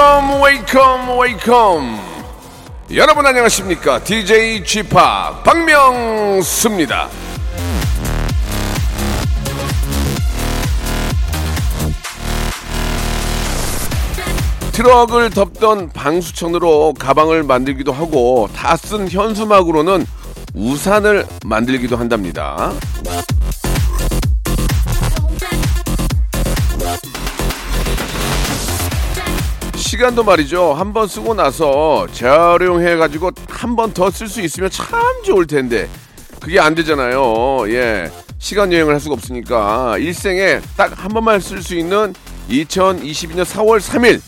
Wake up wake up wake up 여러분 안녕하십니까? DJ P 박명수입니다. 트럭을 덮던 방수천으로 가방을 만들기도 하고 다 쓴 현수막으로는 우산을 만들기도 한답니다 시간도 말이죠. 한 번 쓰고 나서 재활용해 가지고 한 번 더 쓸 수 있으면 참 좋을 텐데 그게 안 되잖아요. 예. 시간 여행을 할 수가 없으니까 일생에 딱 한 번만 쓸 수 있는 2022년 4월 3일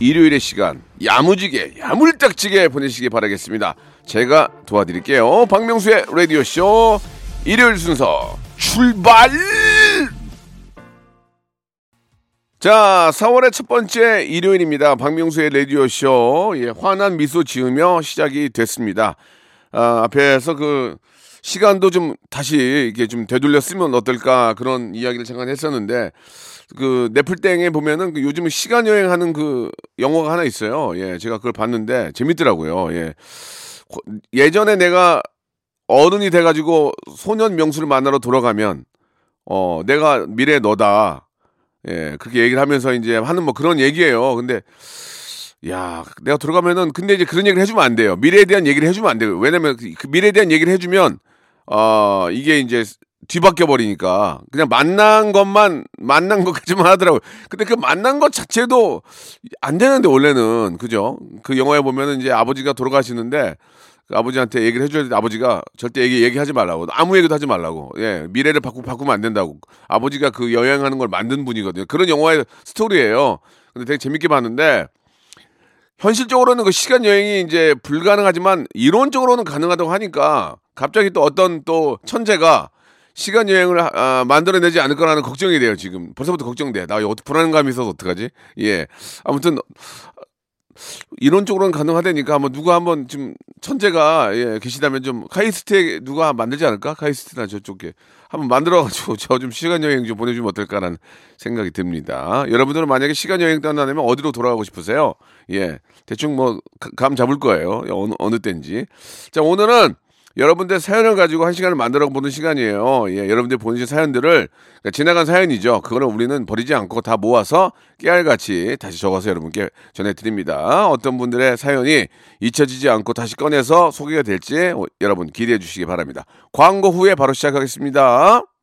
일요일의 시간 야무지게 야물딱지게 보내시기 바라겠습니다. 제가 도와드릴게요. 박명수의 라디오 쇼 일요일 순서 출발! 자, 4월의 첫 번째 일요일입니다. 박명수의 라디오쇼. 예, 환한 미소 지으며 시작이 됐습니다. 아, 앞에서 그, 시간도 좀 다시 이게 좀 되돌려 쓰면 어떨까 그런 이야기를 잠깐 했었는데, 그, 넷플땡에 보면은 그 요즘 시간 여행하는 그 영화가 하나 있어요. 예, 제가 그걸 봤는데 재밌더라고요. 예. 고- 예전에 내가 어른이 돼가지고 소년 명수를 만나러 돌아가면, 어, 내가 미래 너다. 예, 그렇게 얘기를 하면서 이제 하는 뭐 그런 얘기예요. 근데 야, 내가 들어가면은 근데 이제 그런 얘기를 해주면 안 돼요. 미래에 대한 얘기를 해주면 안 돼요. 왜냐면 그- 그 미래에 대한 얘기를 해주면 어 이게 이제 뒤바뀌어 버리니까 그냥 만난 것만 만난 것까지만 하더라고요. 근데 그 만난 것 자체도 안 되는데 원래는 그죠? 그 영화에 보면은 이제 아버지가 돌아가시는데 그 아버지한테 얘기를 해줘야 돼. 아버지가 절대 얘기 얘기하지 말라고. 아무 얘기도 하지 말라고. 예 미래를 바꾸 바꾸면 안 된다고. 아버지가 그 여행하는 걸 만든 분이거든요. 그런 영화의 스토리예요. 근데 되게 재밌게 봤는데 현실적으로는 그 시간 여행이 이제 불가능하지만 이론적으로는 가능하다고 하니까 갑자기 또 어떤 또 천재가 시간 여행을 아, 만들어내지 않을 거라는 걱정이 돼요 지금. 벌써부터 걱정돼. 나 어떻게 불안감이 있어서 어떡하지? 예. 아무튼 이론적으로는 가능하다니까 한번 누가 한번 좀 천재가 예, 계시다면 좀 카이스트에 누가 만들지 않을까 카이스트나 저쪽에 한번 만들어가지고 저 좀 시간 여행 좀 보내주면 어떨까라는 생각이 듭니다. 여러분들은 만약에 시간 여행 떠나면 어디로 돌아가고 싶으세요? 예, 대충 뭐 감 잡을 거예요. 어느 어느 때인지. 자 오늘은 여러분들 사연을 가지고 한 시간을 만들어 보는 시간이에요. 예, 여러분들 보내주신 사연들을 그러니까 지나간 사연이죠. 그거는 우리는 버리지 않고 다 모아서 깨알같이 다시 적어서 여러분께 전해드립니다. 어떤 분들의 사연이 잊혀지지 않고 다시 꺼내서 소개가 될지 어, 여러분 기대해 주시기 바랍니다. 광고 후에 바로 시작하겠습니다.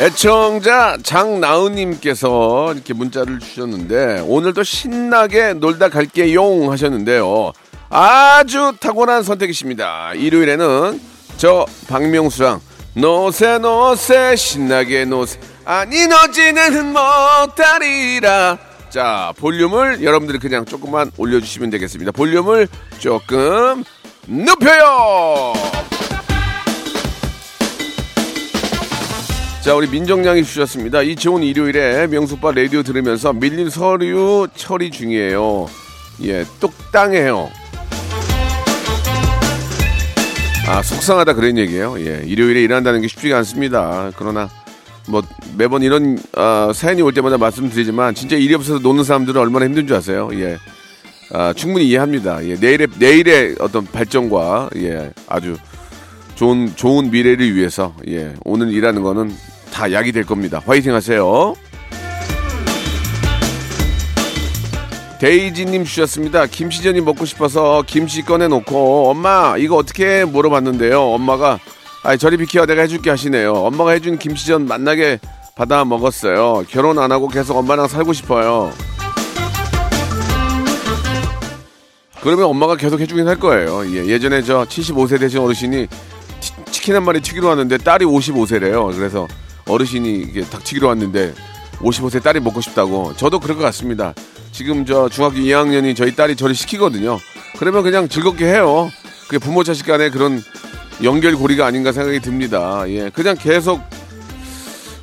애청자 장나은님께서 이렇게 문자를 주셨는데 오늘도 신나게 놀다 갈게용 하셨는데요. 아주 탁월한 선택이십니다. 일요일에는 저 박명수랑 노세 노세 신나게 노세 아니 너지는 못하리라 자 볼륨을 여러분들이 그냥 조금만 올려주시면 되겠습니다. 볼륨을 조금 높여요. 자, 우리 민정양이 주셨습니다. 이 좋은 일요일에 명수빠 라디오 들으면서 밀린 서류 처리 중이에요. 예, 똑땅해요. 아, 속상하다 그런 얘기예요. 예, 일요일에 일한다는 게 쉽지가 않습니다. 그러나 뭐 매번 이런 아, 사연이 올 때마다 말씀드리지만 진짜 일이 없어서 노는 사람들은 얼마나 힘든 줄 아세요? 예. 아, 충분히 이해합니다. 예, 내일의 내일의 어떤 발전과 예, 아주 좋은 좋은 미래를 위해서 예, 오늘 일하는 거는 다 약이 될 겁니다. 화이팅 하세요. 데이지님 주셨습니다. 김치전이 먹고 싶어서 김치 꺼내놓고 엄마 이거 어떻게 물어봤는데요. 엄마가 아 저리 비켜 내가 해줄게 하시네요. 엄마가 해준 김치전 만나게 받아 먹었어요. 결혼 안 하고 계속 엄마랑 살고 싶어요. 그러면 엄마가 계속 해주긴 할 거예요. 예, 예전에 저 75세 되신 어르신이 치, 치킨 한 마리 튀기로 왔는데 딸이 55세래요. 그래서 어르신이 이게 닭튀기로 왔는데 55세 딸이 먹고 싶다고. 저도 그럴 것 같습니다. 지금 저 중학교 2학년이 저희 딸이 저를 시키거든요. 그러면 그냥 즐겁게 해요. 그게 부모 자식 간의 그런 연결고리가 아닌가 생각이 듭니다. 예, 그냥 계속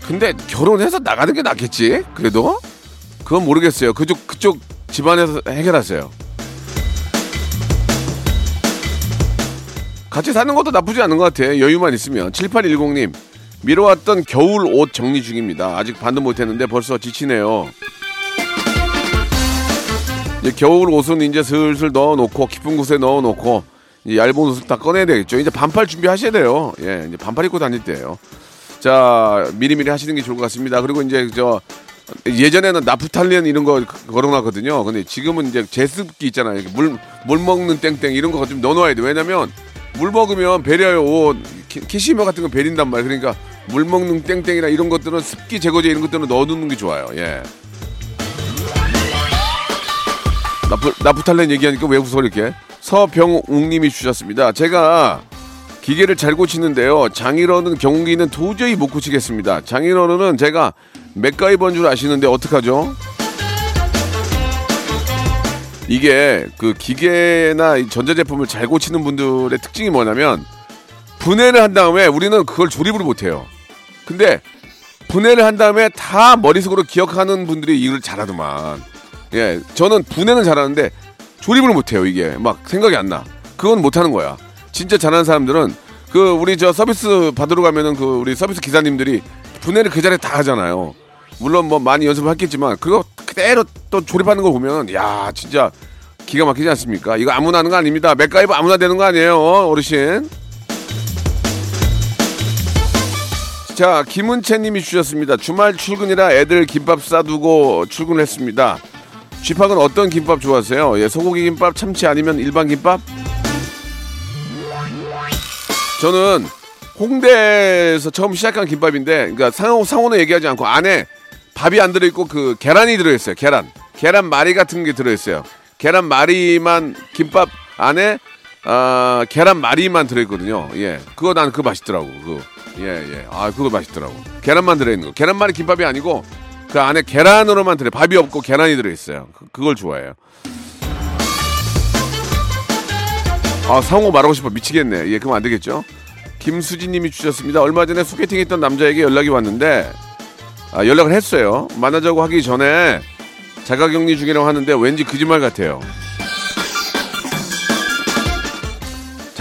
근데 결혼해서 나가는 게 낫겠지? 그래도 그건 모르겠어요. 그쪽 그쪽 집안에서 해결하세요. 같이 사는 것도 나쁘지 않은 것 같아. 여유만 있으면. 7810님, 미뤄왔던 겨울 옷 정리 중입니다. 아직 반도 못했는데 벌써 지치네요. 이제 겨울 옷은 이제 슬슬 넣어놓고 깊은 곳에 넣어놓고 얇은 옷을 다 꺼내야 되겠죠. 이제 반팔 준비하셔야 돼요. 예, 이제 반팔 입고 다닐 때예요. 자, 미리미리 하시는 게 좋을 것 같습니다. 그리고 이제 저 예전에는 나프탈렌 이런 거 걸어놨거든요. 근데 지금은 이제 제습기 있잖아요. 물, 물 먹는 땡땡 이런 거 좀 넣어놔야 돼. 왜냐면 물 먹으면 배려요. 키시며 같은 거 배린단 말이에요. 그러니까 물 먹는 땡땡이나 이런 것들은 습기 제거제 이런 것들은 넣어놓는 게 좋아요. 예. 나프, 나프탈렌 얘기하니까 왜 웃어 이렇게? 서병웅님이 주셨습니다. 제가 기계를 잘 고치는데요. 장인어른 경운기는 도저히 못 고치겠습니다. 장인어른은 제가 맥가이버인 줄 아시는데 어떡하죠? 이게 그 기계나 이 전자제품을 잘 고치는 분들의 특징이 뭐냐면 분해를 한 다음에 우리는 그걸 조립을 못해요. 근데 분해를 한 다음에 다 머릿속으로 기억하는 분들이 이걸 잘하더만. 예, 저는 분해는 잘하는데 조립을 못해요. 이게 막 생각이 안 나. 그건 못하는 거야. 진짜 잘하는 사람들은 그 우리 저 서비스 받으러 가면은 그 우리 서비스 기사님들이 분해를 그 자리에 다 하잖아요. 물론 뭐 많이 연습을 했겠지만 그거 그대로 또 조립하는 거 보면 야 진짜 기가 막히지 않습니까? 이거 아무나 하는 거 아닙니다. 맥가이버 아무나 되는 거 아니에요, 어르신. 자, 김은채님이 주셨습니다. 주말 출근이라 애들 김밥 싸두고 출근했습니다. 쥐팍은 어떤 김밥 좋아하세요? 예, 소고기 김밥, 참치 아니면 일반 김밥? 저는 홍대에서 처음 시작한 김밥인데, 그러니까 상호 상호는 얘기하지 않고 안에 밥이 안 들어있고 그 계란이 들어있어요. 계란, 계란 말이 같은 게 들어있어요. 계란 말이만 김밥 안에 아 계란 말이만 들어있거든요. 예, 그거 난 그거 맛있더라고. 그거. 예, 예. 아, 그거 맛있더라고. 계란만 들어있는 거. 계란말이 김밥이 아니고 그 안에 계란으로만 들어. 밥이 없고 계란이 들어있어요. 그, 그걸 좋아해요. 아, 상호 말하고 싶어. 미치겠네. 예, 그럼 안 되겠죠? 김수진 님이 주셨습니다. 얼마 전에 소개팅 했던 남자에게 연락이 왔는데, 아, 연락을 했어요. 만나자고 하기 전에 자가격리 중이라고 하는데 왠지 거짓말 같아요.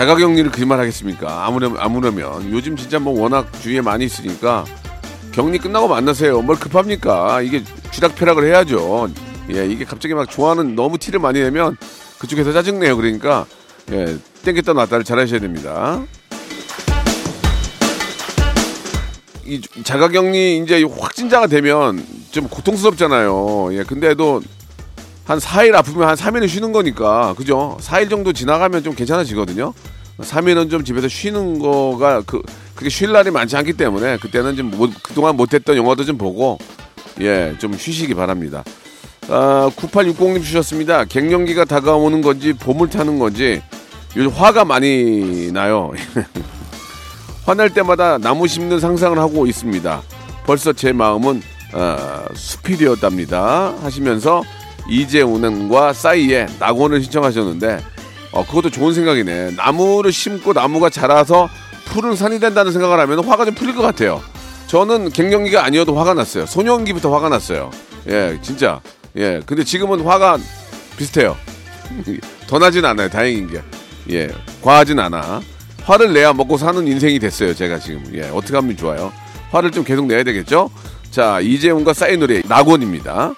자가격리를 거짓말 하겠습니까? 아무렴, 아무려면. 요즘 진짜 뭐 워낙 주위에 많이 있으니까 격리 끝나고 만나세요. 뭘 급합니까? 이게 쥐락펴락을 해야죠. 예, 이게 갑자기 막 좋아하는 너무 티를 많이 내면 그쪽에서 짜증내요. 그러니까, 예, 땡겼다 놨다를 잘 하셔야 됩니다. 이 자가격리 이제 확진자가 되면 좀 고통스럽잖아요. 예, 근데도 한 4일 아프면 한 3일은 쉬는 거니까, 그죠? 4일 정도 지나가면 좀 괜찮아지거든요. 3일은 좀 집에서 쉬는 거가 그, 그게 쉴 날이 많지 않기 때문에 그때는 좀 못- 그동안 못했던 영화도 좀 보고, 예, 좀 쉬시기 바랍니다. 아, 9860님 주셨습니다. 갱년기가 다가오는 건지 봄을 타는 건지 요즘 화가 많이 나요. 화날 때마다 나무 심는 상상을 하고 있습니다. 벌써 제 마음은 어, 숲이 되었답니다. 하시면서 이재훈과 싸이의 낙원을 신청하셨는데 어, 그것도 좋은 생각이네. 나무를 심고 나무가 자라서 푸른 산이 된다는 생각을 하면 화가 좀 풀릴 것 같아요. 저는 갱년기가 아니어도 화가 났어요. 소년기부터 화가 났어요. 예, 진짜. 예, 근데 지금은 화가 비슷해요. 더 나진 않아요. 다행인 게. 예, 과하진 않아. 화를 내야 먹고 사는 인생이 됐어요. 제가 지금. 예, 어떻게 하면 좋아요? 화를 좀 계속 내야 되겠죠? 자, 이재훈과 싸이 노래 낙원입니다.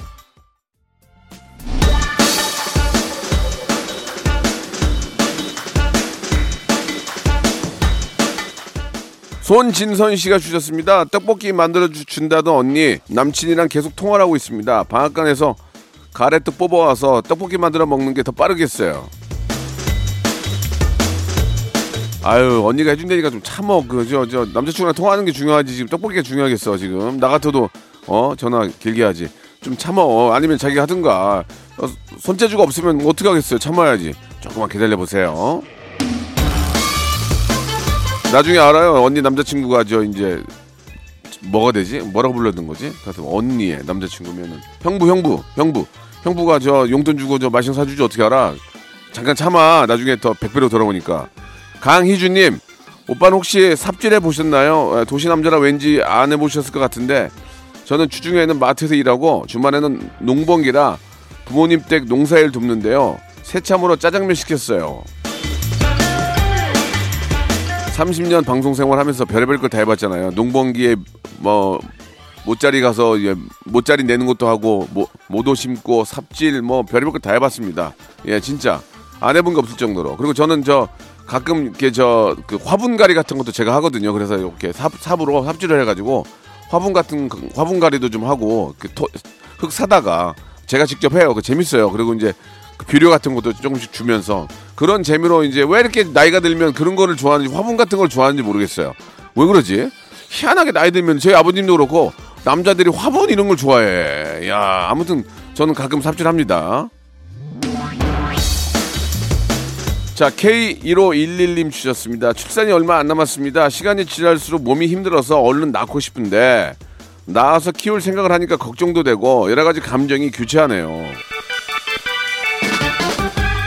손진선 씨가 주셨습니다. 떡볶이 만들어 주- 준다던 언니 남친이랑 계속 통화를 하고 있습니다. 방앗간에서 가래떡 뽑아와서 떡볶이 만들어 먹는 게 더 빠르겠어요. 아유 언니가 해준다니까 좀 참어 그저 저 남자친구랑 통화하는 게 중요하지 지금 떡볶이가 중요하겠어 지금 나 같아도 어 전화 길게 하지 좀 참어 아니면 자기가 하든가 어, 손재주가 없으면 어떻게 하겠어요 참아야지 조금만 기다려 보세요. 나중에 알아요. 언니 남자친구가 저 이제 뭐가 되지? 뭐라고 불렀던 거지? 가서 언니의 남자친구면은 형부 형부 형부 형부가 저 용돈 주고 저 마신 사주지 어떻게 알아? 잠깐 참아. 나중에 더 100배로 돌아오니까. 강희주님, 오빠는 혹시 삽질해 보셨나요? 에, 도시 남자라 왠지 안 해보셨을 것 같은데 저는 주중에는 마트에서 일하고 주말에는 농번기라 부모님 댁 농사일 돕는데요. 새참으로 짜장면 시켰어요. 30년 방송 생활하면서 별의별 걸 다 해봤잖아요. 농번기에 뭐 못자리 가서 예, 못자리 내는 것도 하고 모, 모도 심고 삽질 뭐 별의별 걸 다 해봤습니다. 예, 진짜 안 해본 게 없을 정도로. 그리고 저는 저 가끔 이렇게 저 그 화분가리 같은 것도 제가 하거든요. 그래서 이렇게 삽, 삽으로 삽질을 해가지고 화분 같은 그 화분가리도 좀 하고 그 토- 흙 사다가 제가 직접 해요. 그 재밌어요. 그리고 이제 그 비료 같은 것도 조금씩 주면서 그런 재미로 이제 왜 이렇게 나이가 들면 그런 거를 좋아하는지 화분 같은 걸 좋아하는지 모르겠어요. 왜 그러지? 희한하게 나이 들면 저희 아버님도 그렇고 남자들이 화분 이런 걸 좋아해. 야 아무튼 저는 가끔 삽질합니다. 자, K1511님 주셨습니다. 출산이 얼마 안 남았습니다. 시간이 지날수록 몸이 힘들어서 얼른 낳고 싶은데, 낳아서 키울 생각을 하니까 걱정도 되고, 여러 가지 감정이 교체하네요.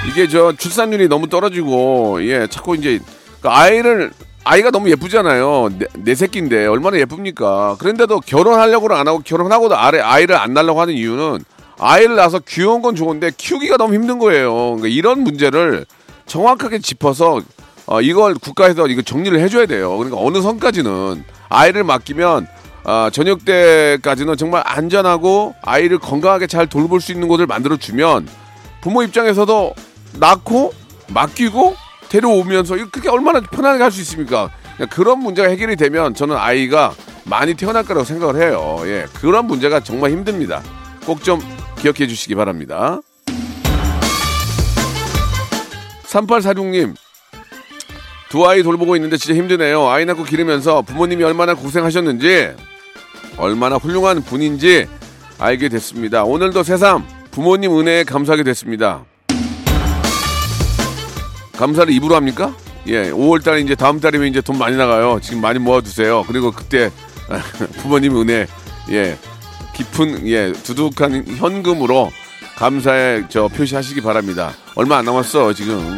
이게 저 출산율이 너무 떨어지고, 예, 자꾸 이제, 그 아이를, 아이가 너무 예쁘잖아요. 내, 내 새끼인데, 얼마나 예쁩니까? 그런데도 결혼하려고는 안 하고, 결혼하고도 아래, 아이를 안 낳으려고 하는 이유는, 아이를 낳아서 귀여운 건 좋은데, 키우기가 너무 힘든 거예요. 그러니까 이런 문제를, 정확하게 짚어서 어, 이걸 국가에서 이거 정리를 해줘야 돼요. 그러니까 어느 선까지는 아이를 맡기면 아, 저녁 때까지는 정말 안전하고 아이를 건강하게 잘 돌볼 수 있는 곳을 만들어 주면 부모 입장에서도 낳고 맡기고 데려오면서 그게 얼마나 편하게 할 수 있습니까? 그런 문제가 해결이 되면 저는 아이가 많이 태어날 거라고 생각을 해요. 예, 그런 문제가 정말 힘듭니다. 꼭 좀 기억해 주시기 바랍니다. 3846님, 두 아이 돌보고 있는데 진짜 힘드네요. 아이 낳고 기르면서 부모님이 얼마나 고생하셨는지, 얼마나 훌륭한 분인지 알게 됐습니다. 오늘도 새삼 부모님 은혜에 감사하게 됐습니다. 감사를 입으로 합니까? 예, 5월 달에 이제 다음 달이면 이제 돈 많이 나가요. 지금 많이 모아두세요. 그리고 그때 부모님 은혜, 예, 깊은, 예, 두둑한 현금으로 감사의 저 표시하시기 바랍니다. 얼마 안 남았어, 지금.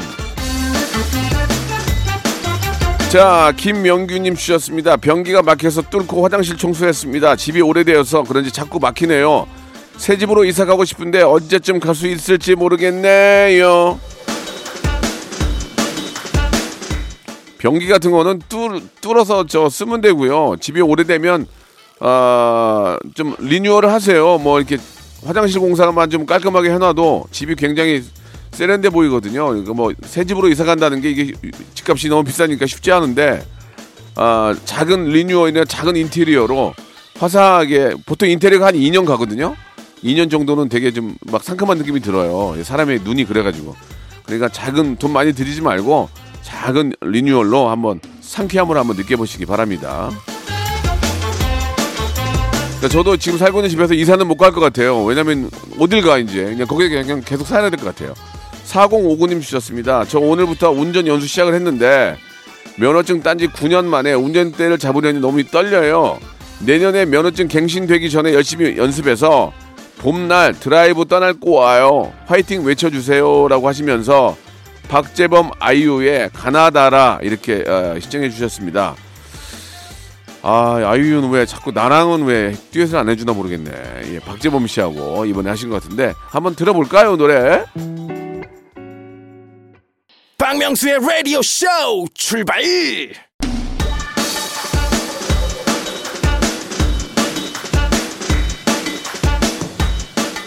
자, 김명규님 주셨습니다. 변기가 막혀서 뚫고 화장실 청소했습니다. 집이 오래되어서 그런지 자꾸 막히네요. 새 집으로 이사 가고 싶은데 언제쯤 갈 수 있을지 모르겠네요. 변기 같은 거는 뚫, 뚫어서 저 쓰면 되고요. 집이 오래되면 아, 좀 리뉴얼을 하세요. 뭐 이렇게 화장실 공사만 좀 깔끔하게 해놔도 집이 굉장히 세련돼 보이거든요. 이거 뭐새 집으로 이사 간다는 게 이게 집값이 너무 비싸니까 쉽지 않은데 아, 작은 리뉴얼이나 작은 인테리어로 화사하게 보통 인테리어가 한 2년 가거든요. 2년 정도는 되게 좀 막 상큼한 느낌이 들어요. 사람의 눈이 그래가지고 그러니까 작은 돈 많이 들이지 말고 작은 리뉴얼로 한번 상쾌함을 한번 느껴보시기 바랍니다. 그러니까 저도 지금 살고 있는 집에서 이사는 못 갈 것 같아요. 왜냐면 어딜 가 이제 그냥 거기에 그냥 계속 살아야 될 것 같아요. 4059님 주셨습니다. 저 오늘부터 운전 연수 시작을 했는데 면허증 딴지 9년 만에 운전대를 잡으려니 너무 떨려요. 내년에 면허증 갱신되기 전에 열심히 연습해서 봄날 드라이브 떠날 꼬아요. 화이팅 외쳐주세요라고 하시면서 박재범 아이유의 가나다라 이렇게 어, 시청해 주셨습니다. 아 아이유는 왜 자꾸 나랑은 왜 듀엣을 안 해주나 모르겠네. 예, 박재범 씨하고 이번에 하신 것 같은데 한번 들어볼까요 노래? 박명수의 라디오 쇼 출발!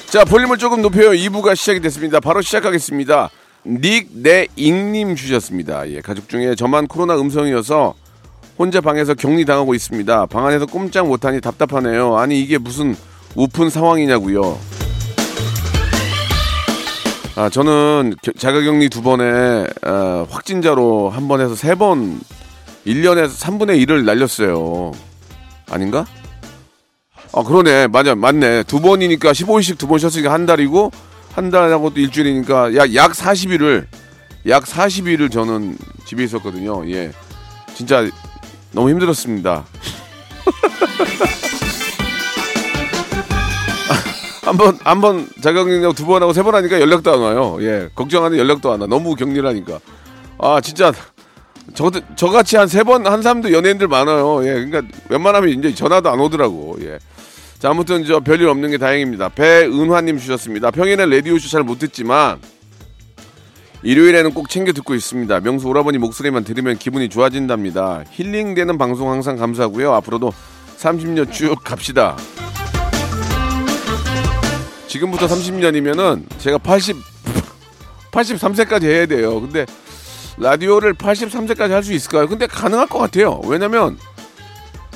자 볼륨을 조금 높여요. 2부가 시작이 됐습니다. 바로 시작하겠습니다. 닉네익님 주셨습니다. 예, 가족 중에 저만 코로나 음성이어서 혼자 방에서 격리 당하고 있습니다. 방 안에서 꼼짝 못하니 답답하네요. 아니 이게 무슨 우픈 상황이냐고요. 아 저는 겨- 자가격리 두 번에 어, 확진자로 한 번에서 세 번 1년에 3분의 1을 날렸어요. 아닌가? 아 그러네 맞아 맞네 두 번이니까 15일씩 두 번 쉬었으니까 한 달이고 한 달하고 또 일주일이니까 약 약 40일을 약 40일을 저는 집에 있었거든요 예 진짜 너무 힘들었습니다 아 한번 한번 자가격리 두번 하고 세 번 하니까 연락도 안 와요. 예, 걱정하는 연락도 안 와. 너무 격리라니까. 아 진짜 저 저같이 한 세 번 한 사람도 연예인들 많아요. 예, 그러니까 웬만하면 이제 전화도 안 오더라고. 예. 자 아무튼 저 별일 없는 게 다행입니다. 배은화님 주셨습니다. 평일에 라디오쇼 잘 못 듣지만 일요일에는 꼭 챙겨 듣고 있습니다. 명수 오라버니 목소리만 들으면 기분이 좋아진답니다. 힐링되는 방송 항상 감사하고요. 앞으로도 30년 쭉 갑시다. 지금부터 30년이면은 제가 80 83세까지 해야 돼요. 근데 라디오를 83세까지 할 수 있을까요? 근데 가능할 것 같아요. 왜냐면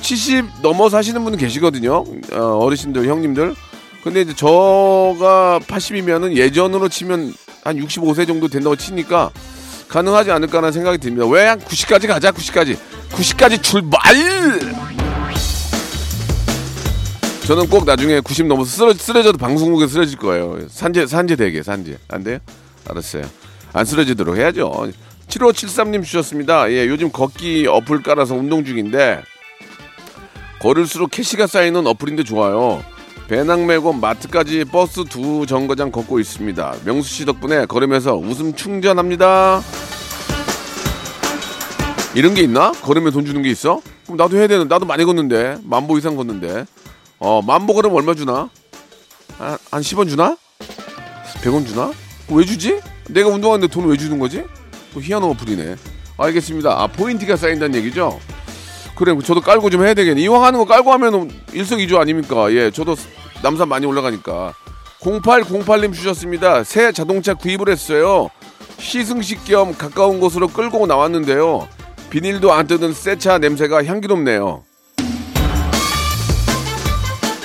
70 넘어서 하시는 분은 계시거든요. 어, 어르신들, 형님들. 근데 이제 저가 80이면은 예전으로 치면 한 65세 정도 된다고 치니까 가능하지 않을까라는 생각이 듭니다. 왜 한 90까지 가자, 90까지. 90까지 출발! 저는 꼭 나중에 90 넘어서 쓰러, 쓰러져도 방송국에 쓰러질 거예요. 산재, 산재 대게, 산재. 안 돼요? 알았어요. 안 쓰러지도록 해야죠. 7573님 주셨습니다. 예, 요즘 걷기 어플 깔아서 운동 중인데, 걸을수록 캐시가 쌓이는 어플인데 좋아요. 배낭 메고 마트까지 버스 두 정거장 걷고 있습니다. 명수 씨 덕분에 걸으면서 웃음 충전합니다. 이런 게 있나? 걸으면 돈 주는 게 있어? 그럼 나도 해야 되는, 나도 많이 걷는데. 만보 이상 걷는데. 어, 만보 걸으면 얼마 주나? 한, 한 10원 주나? 100원 주나? 왜 주지? 내가 운동하는데 돈 왜 주는 거지? 또 희한한 어플이네. 알겠습니다. 아, 포인트가 쌓인다는 얘기죠? 그래, 저도 깔고 좀 해야 되겠네. 이왕 하는 거 깔고 하면 일석이조 아닙니까? 예, 저도 남산 많이 올라가니까. 0808님 주셨습니다. 새 자동차 구입을 했어요. 시승식 겸 가까운 곳으로 끌고 나왔는데요. 비닐도 안 뜯은 새 차 냄새가 향기롭네요.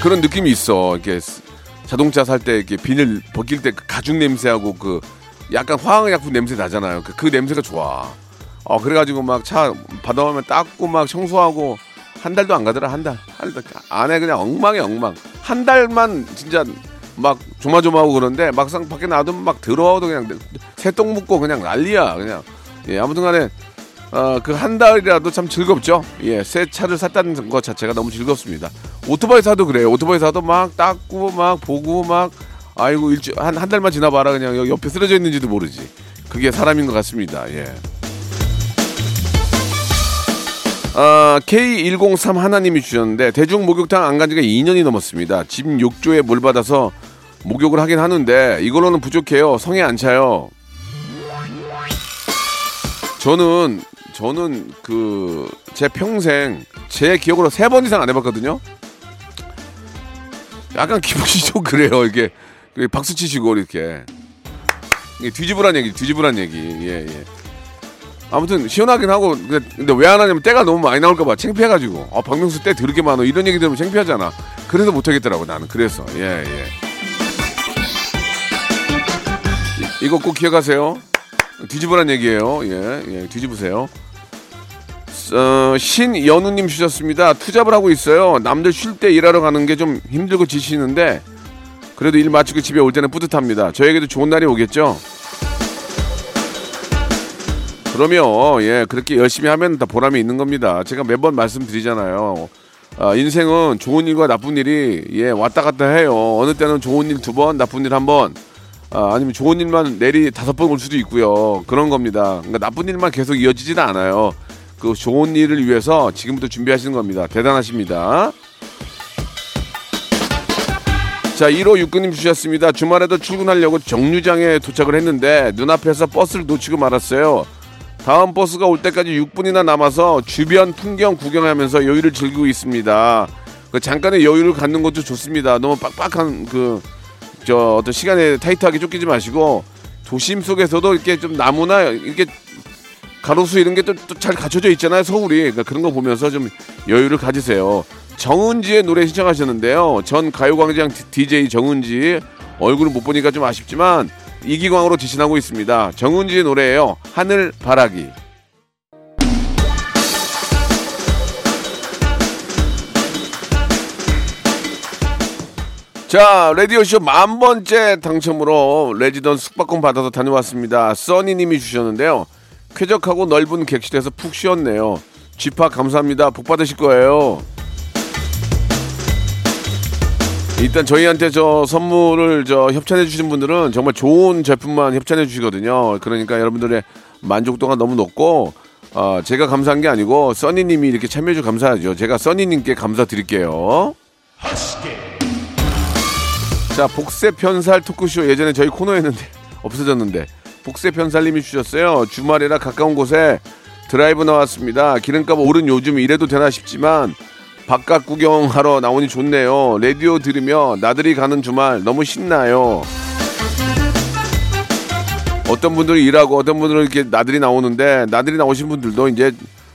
그런 느낌이 있어. 이렇게 자동차 살 때 이렇게 비닐 벗길 때 그 가죽 냄새하고 그 약간 화학약품 냄새 나잖아요. 그, 그 냄새가 좋아. 어 그래가지고 막 차 받아오면 닦고 막 청소하고 한 달도 안 가더라 한 달. 한 달. 안에 그냥 엉망이 엉망. 한 달만 진짜 막 조마조마하고 그런데 막상 밖에 놔두면 막 더러워도 그냥 새똥 묻고 그냥 난리야 그냥. 예 아무튼간에 어, 그 한 달이라도 참 즐겁죠. 예, 새 차를 샀다는 것 자체가 너무 즐겁습니다. 오토바이 사도 그래요. 오토바이 사도 막 닦고 막 보고 막 아이고 일주 한한 달만 지나봐라 그냥 옆에 쓰러져 있는지도 모르지. 그게 사람인 것 같습니다. 예. 아, K103 하나님이 주셨는데 대중 목욕탕 안 간 지가 2년이 넘었습니다. 집 욕조에 물 받아서 목욕을 하긴 하는데 이걸로는 부족해요. 성에 안 차요. 저는 저는 그 제 평생 제 기억으로 세 번 이상 안 해봤거든요. 약간 기분이 좀 그래요. 이게 박수 치시고 이렇게 뒤집으란 얘기, 뒤집으란 얘기. 예 예. 아무튼 시원하긴 하고 근데 왜 안 하냐면 때가 너무 많이 나올까봐 창피해가지고 아 박명수 때 더럽게 많아 이런 얘기 들으면 창피하잖아. 그래서 못하겠더라고 나는 그래서 예 예. 이- 이거 꼭 기억하세요. 뒤집으란 얘기예요. 예, 예, 뒤집으세요. 어, 신연우님 주셨습니다. 투잡을 하고 있어요. 남들 쉴 때 일하러 가는 게 좀 힘들고 지치는데 그래도 일 마치고 집에 올 때는 뿌듯합니다. 저에게도 좋은 날이 오겠죠? 그러면 예 그렇게 열심히 하면 다 보람이 있는 겁니다. 제가 매번 말씀드리잖아요. 아, 인생은 좋은 일과 나쁜 일이 예 왔다 갔다 해요. 어느 때는 좋은 일 두 번, 나쁜 일 한 번. 아, 아니면 좋은 일만 내리 다섯 번 올 수도 있고요. 그런 겁니다. 그러니까 나쁜 일만 계속 이어지지는 않아요. 그 좋은 일을 위해서 지금부터 준비하시는 겁니다. 대단하십니다. 자, 1호 6구님 주셨습니다. 주말에도 출근하려고 정류장에 도착을 했는데 눈앞에서 버스를 놓치고 말았어요. 다음 버스가 올 때까지 6분이나 남아서 주변 풍경 구경하면서 여유를 즐기고 있습니다. 그 잠깐의 여유를 갖는 것도 좋습니다. 너무 빡빡한 그 저 어떤 시간에 타이트하게 쫓기지 마시고 도심 속에서도 이렇게 좀 나무나 이렇게 가로수 이런 게 또 잘 갖춰져 있잖아요 서울이 그러니까 그런 거 보면서 좀 여유를 가지세요 정은지의 노래 신청하셨는데요 전 가요광장 DJ 정은지 얼굴을 못 보니까 좀 아쉽지만 이기광으로 지신하고 있습니다 정은지의 노래예요 하늘 바라기 자, 라디오쇼 만 번째 당첨으로 레지던 숙박권 받아서 다녀왔습니다. 써니님이 주셨는데요. 쾌적하고 넓은 객실에서 푹 쉬었네요. 집합 감사합니다. 복 받으실 거예요. 일단 저희한테 저 선물을 저 협찬해 주신 분들은 정말 좋은 제품만 협찬해 주시거든요. 그러니까 여러분들의 만족도가 너무 높고 어, 제가 감사한 게 아니고 써니님이 이렇게 참여해 주 감사하죠. 제가 써니님께 감사드릴게요. 자 복세 편살 토크쇼 예전에 저희 코너였는데 없어졌는데 복세 편살님이 주셨어요. 주말이라 가까운 곳에 드라이브 나왔습니다. 기름값 오른 요즘 이래도 되나 싶지만 바깥 구경하러 나오니 좋네요. 라디오 들으며 나들이 가는 주말 너무 신나요. 어떤 분들은 일하고 어떤 분들은 이렇게 나들이 나오는데 나들이 나오신 분들도 이제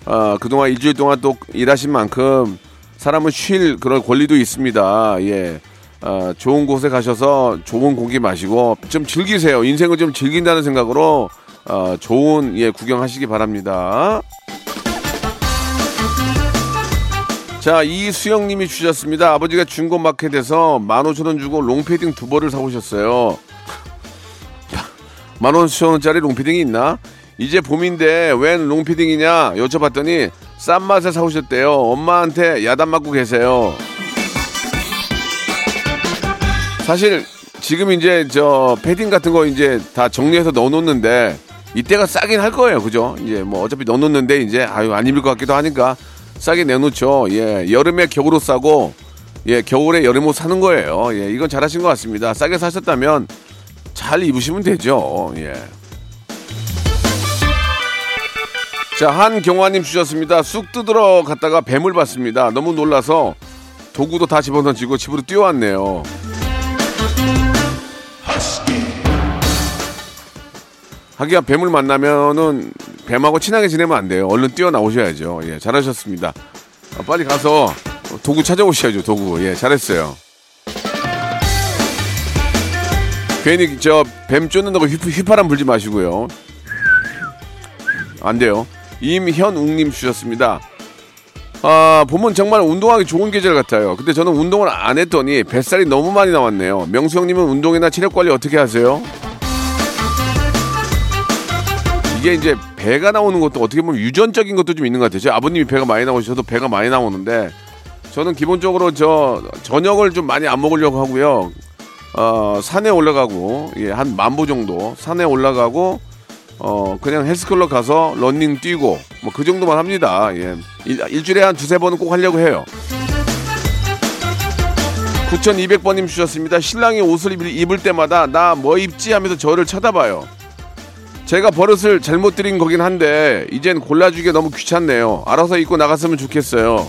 어, 그동안 일주일 동안 또 일하신 만큼 사람은 쉴 그런 권리도 있습니다. 예. 어, 좋은 곳에 가셔서 좋은 고기 마시고 좀 즐기세요. 인생을 좀 즐긴다는 생각으로 어, 좋은 예 구경하시기 바랍니다. 자, 이수영님이 주셨습니다. 아버지가 중고 마켓에서 15,000원 주고 롱패딩 두 벌을 사오셨어요. 15,000원짜리 롱패딩이 있나? 이제 봄인데 웬 롱패딩이냐? 여쭤봤더니 싼 맛에 사오셨대요. 엄마한테 야단 맞고 계세요. 사실 지금 이제 저 패딩 같은 거 이제 다 정리해서 넣어놓는데 이때가 싸긴 할 거예요. 그죠? 이제 뭐 어차피 넣어놓는데 이제 아유 안 입을 것 같기도 하니까 싸게 내놓죠. 예, 여름에 겨울옷 싸고 예, 겨울에 여름옷 사는 거예요. 예, 이건 잘하신 것 같습니다. 싸게 사셨다면 잘 입으시면 되죠. 예. 자, 한경화님 주셨습니다. 쑥 뜯으러 갔다가 뱀을 봤습니다. 너무 놀라서 도구도 다 집어던지고 집으로 뛰어왔네요. 하기가 뱀을 만나면은 뱀하고 친하게 지내면 안 돼요. 얼른 뛰어나오셔야죠. 예, 잘하셨습니다. 아, 빨리 가서 도구 찾아오셔야죠. 도구. 예, 잘했어요. 괜히 저 뱀 쫓는다고 휘, 휘파람 불지 마시고요. 안 돼요. 임현웅님 주셨습니다. 아, 보면 정말 운동하기 좋은 계절 같아요. 근데 저는 운동을 안 했더니 뱃살이 너무 많이 나왔네요. 명수 형님은 운동이나 체력 관리 어떻게 하세요? 이게 이제 배가 나오는 것도 어떻게 보면 유전적인 것도 좀 있는 것 같아요. 제 아버님이 배가 많이 나오셔도 배가 많이 나오는데 저는 기본적으로 저 저녁을 좀 많이 안 먹으려고 하고요. 어, 산에 올라가고 예, 한 만보 정도 산에 올라가고 어, 그냥 헬스클럽 가서 런닝 뛰고 뭐 그 정도만 합니다. 예. 일, 일주일에 한 두세 번은 꼭 하려고 해요. 9200번님 주셨습니다. 신랑이 옷을 입을 때마다 나 뭐 입지 하면서 저를 쳐다봐요. 제가 버릇을 잘못 들인 거긴 한데 이젠 골라주기 너무 귀찮네요. 알아서 입고 나갔으면 좋겠어요.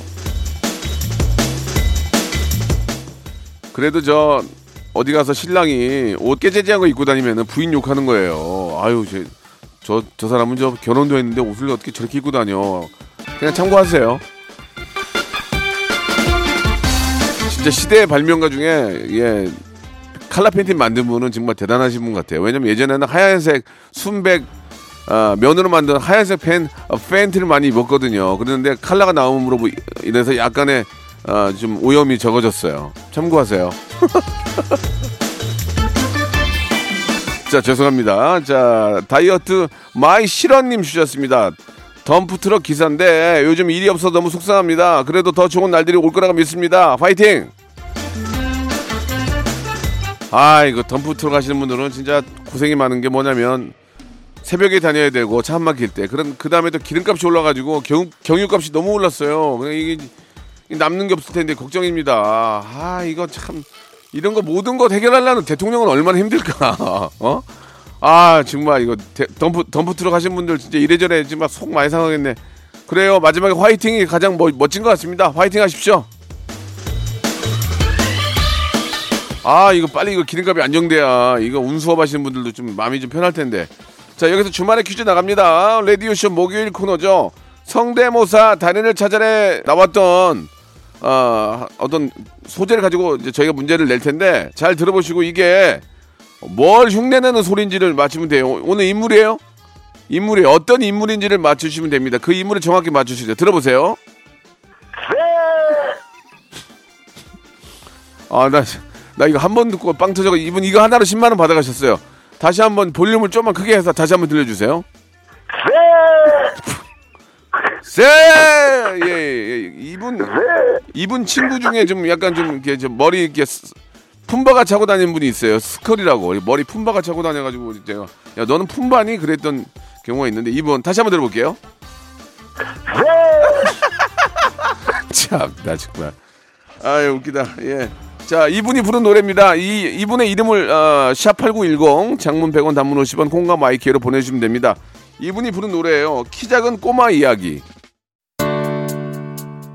그래도 저 어디 가서 신랑이 옷 깨재재한 거 입고 다니면 부인 욕하는 거예요. 아유 저, 저 사람은 저 결혼도 했는데 옷을 어떻게 저렇게 입고 다녀. 그냥 참고하세요. 진짜 시대의 발명가 중에 예 칼라 팬티 만든 분은 정말 대단하신 분 같아요. 왜냐면 예전에는 하얀색 순백 아, 면으로 만든 하얀색 팬 어, 팬티를 많이 입었거든요. 그런데 칼라가 나옴으로 뭐 인해서 약간의 아, 좀 오염이 적어졌어요. 참고하세요. 자 죄송합니다. 자 다이어트 마이 실언님 주셨습니다. 덤프트럭 기사인데 요즘 일이 없어 너무 속상합니다. 그래도 더 좋은 날들이 올 거라고 믿습니다. 파이팅! 아 이거 덤프트럭 하시는 분들은 진짜 고생이 많은 게 뭐냐면 새벽에 다녀야 되고 차 한 막힐 때 그런 그 다음에 또 기름값이 올라가지고 경, 경유값이 너무 올랐어요. 그냥 이게 남는 게 없을 텐데 걱정입니다. 아 이거 참 이런 거 모든 거 해결하려는 대통령은 얼마나 힘들까? 어? 아 정말 이거 대, 덤프 덤프 트럭 하신 분들 진짜 이래저래 지금 속 많이 상하겠네. 그래요 마지막에 화이팅이 가장 뭐, 멋진 것 같습니다. 화이팅 하십시오. 아 이거 빨리 이거 기름값이 안정돼야 이거 운수업 하시는 분들도 좀 마음이 좀 편할 텐데. 자 여기서 주말에 퀴즈 나갑니다. 레디오쇼 목요일 코너죠. 성대모사 단연을 찾아내 나왔던 어, 어떤 소재를 가지고 이제 저희가 문제를 낼 텐데 잘 들어보시고 이게 뭘 흉내내는 소리인지를 맞추면 돼요. 오늘 인물이에요? 인물이 어떤 인물인지를 맞추시면 됩니다. 그 인물을 정확히 맞추시죠. 들어보세요. 아, 나, 나 이거 한 번 듣고 빵 터져가 이분 이거 하나로 10만 원 받아가셨어요. 다시 한번 볼륨을 좀만 크게 해서 다시 한번 들려주세요. 세! 예, 예, 예. 이분, 이분 친구 중에 좀 약간 좀 이렇게 좀 머리 이렇게 품바가 차고 다니는 분이 있어요. 스컬이라고. 머리 품바가 차고 다녀가지고 제가 야 너는 품바니 그랬던 경우가 있는데 이분 다시 한번 들어볼게요. 참, 나 정말. 아유, 웃기다. 예. 자, 이분이 부른 노래입니다. 이, 이분의 이름을, 어, 샵8910, 장문 100원, 단문 50원, 콩과 마이K로 보내주시면 됩니다. 이분이 부른 노래예요. 키 작은 꼬마 이야기.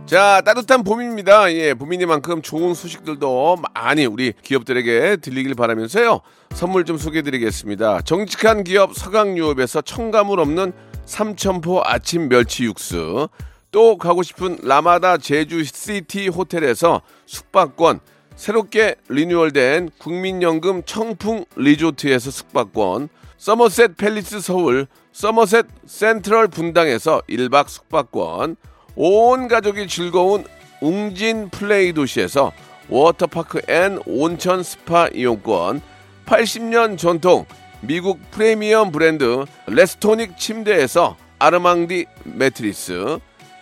자, 따뜻한 봄입니다. 예, 봄이니만큼 좋은 소식들도 많이 우리 기업들에게 들리길 바라면서요. 선물 좀 소개해 드리겠습니다. 정직한 기업 서강유업에서 첨가물 없는 삼천포 아침 멸치 육수. 또 가고 싶은 라마다 제주 시티 호텔에서 숙박권. 새롭게 리뉴얼된 국민연금 청풍 리조트에서 숙박권. 서머셋 팰리스 서울, 서머셋 센트럴 분당에서 1박 숙박권. 온 가족이 즐거운 웅진 플레이 도시에서 워터파크 and 온천 스파 이용권, 80년 전통 미국 프리미엄 브랜드 레스토닉 침대에서 아르망디 매트리스,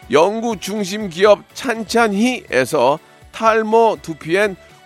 연구 중심 기업 찬찬히에서 탈모 두피엔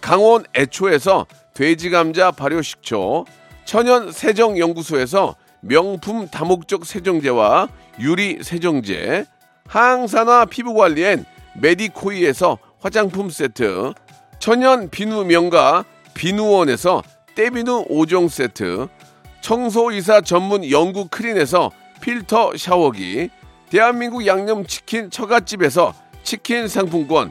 강원 애초에서 돼지 감자 발효 식초, 천연 세정 연구소에서 명품 다목적 세정제와 유리 세정제, 항산화 피부 관리엔 메디코이에서 화장품 세트, 천연 비누 명가 비누원에서 때비누 5종 세트, 청소이사 전문 영구 크린에서 필터 샤워기, 대한민국 양념치킨 처갓집에서 치킨 상품권,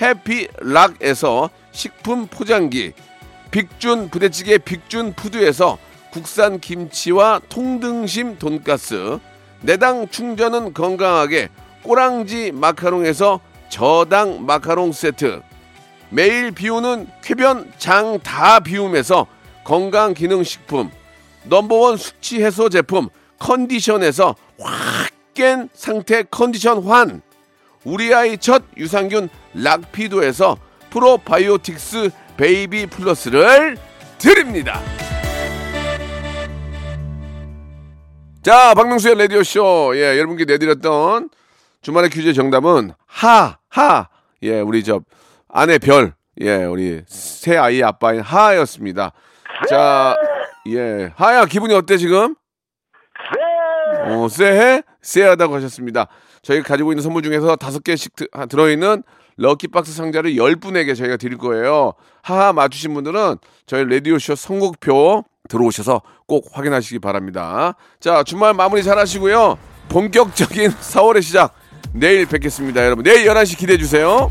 해피락에서 식품 포장기, 빅준 부대찌개 빅준 푸드에서 국산 김치와 통등심 돈가스, 내당 충전은 건강하게 꼬랑지 마카롱에서 저당 마카롱 세트, 매일 비우는 쾌변 장 다 비움에서 건강 기능 식품, 넘버원 숙취 해소 제품 컨디션에서 확 깬 상태 컨디션 환, 우리 아이 첫 유산균 락피도에서 프로바이오틱스 베이비 플러스를 드립니다. 자, 박명수의 라디오쇼. 예, 여러분께 내드렸던 주말의 퀴즈의 정답은 하, 하. 예, 우리 저 아내 별. 예, 우리 새 아이 아빠인 하였습니다. 자, 예. 하야, 기분이 어때 지금? 어, 쎄해? 쎄하다고 하셨습니다. 저희가 가지고 있는 선물 중에서 다섯 개씩 드- 아, 들어있는 럭키박스 상자를 열 분에게 저희가 드릴 거예요. 하하 맞추신 분들은 저희 라디오쇼 선곡표 들어오셔서 꼭 확인하시기 바랍니다. 자, 주말 마무리 잘 하시고요. 본격적인 4월의 시작 내일 뵙겠습니다, 여러분. 내일 11시 기대해 주세요.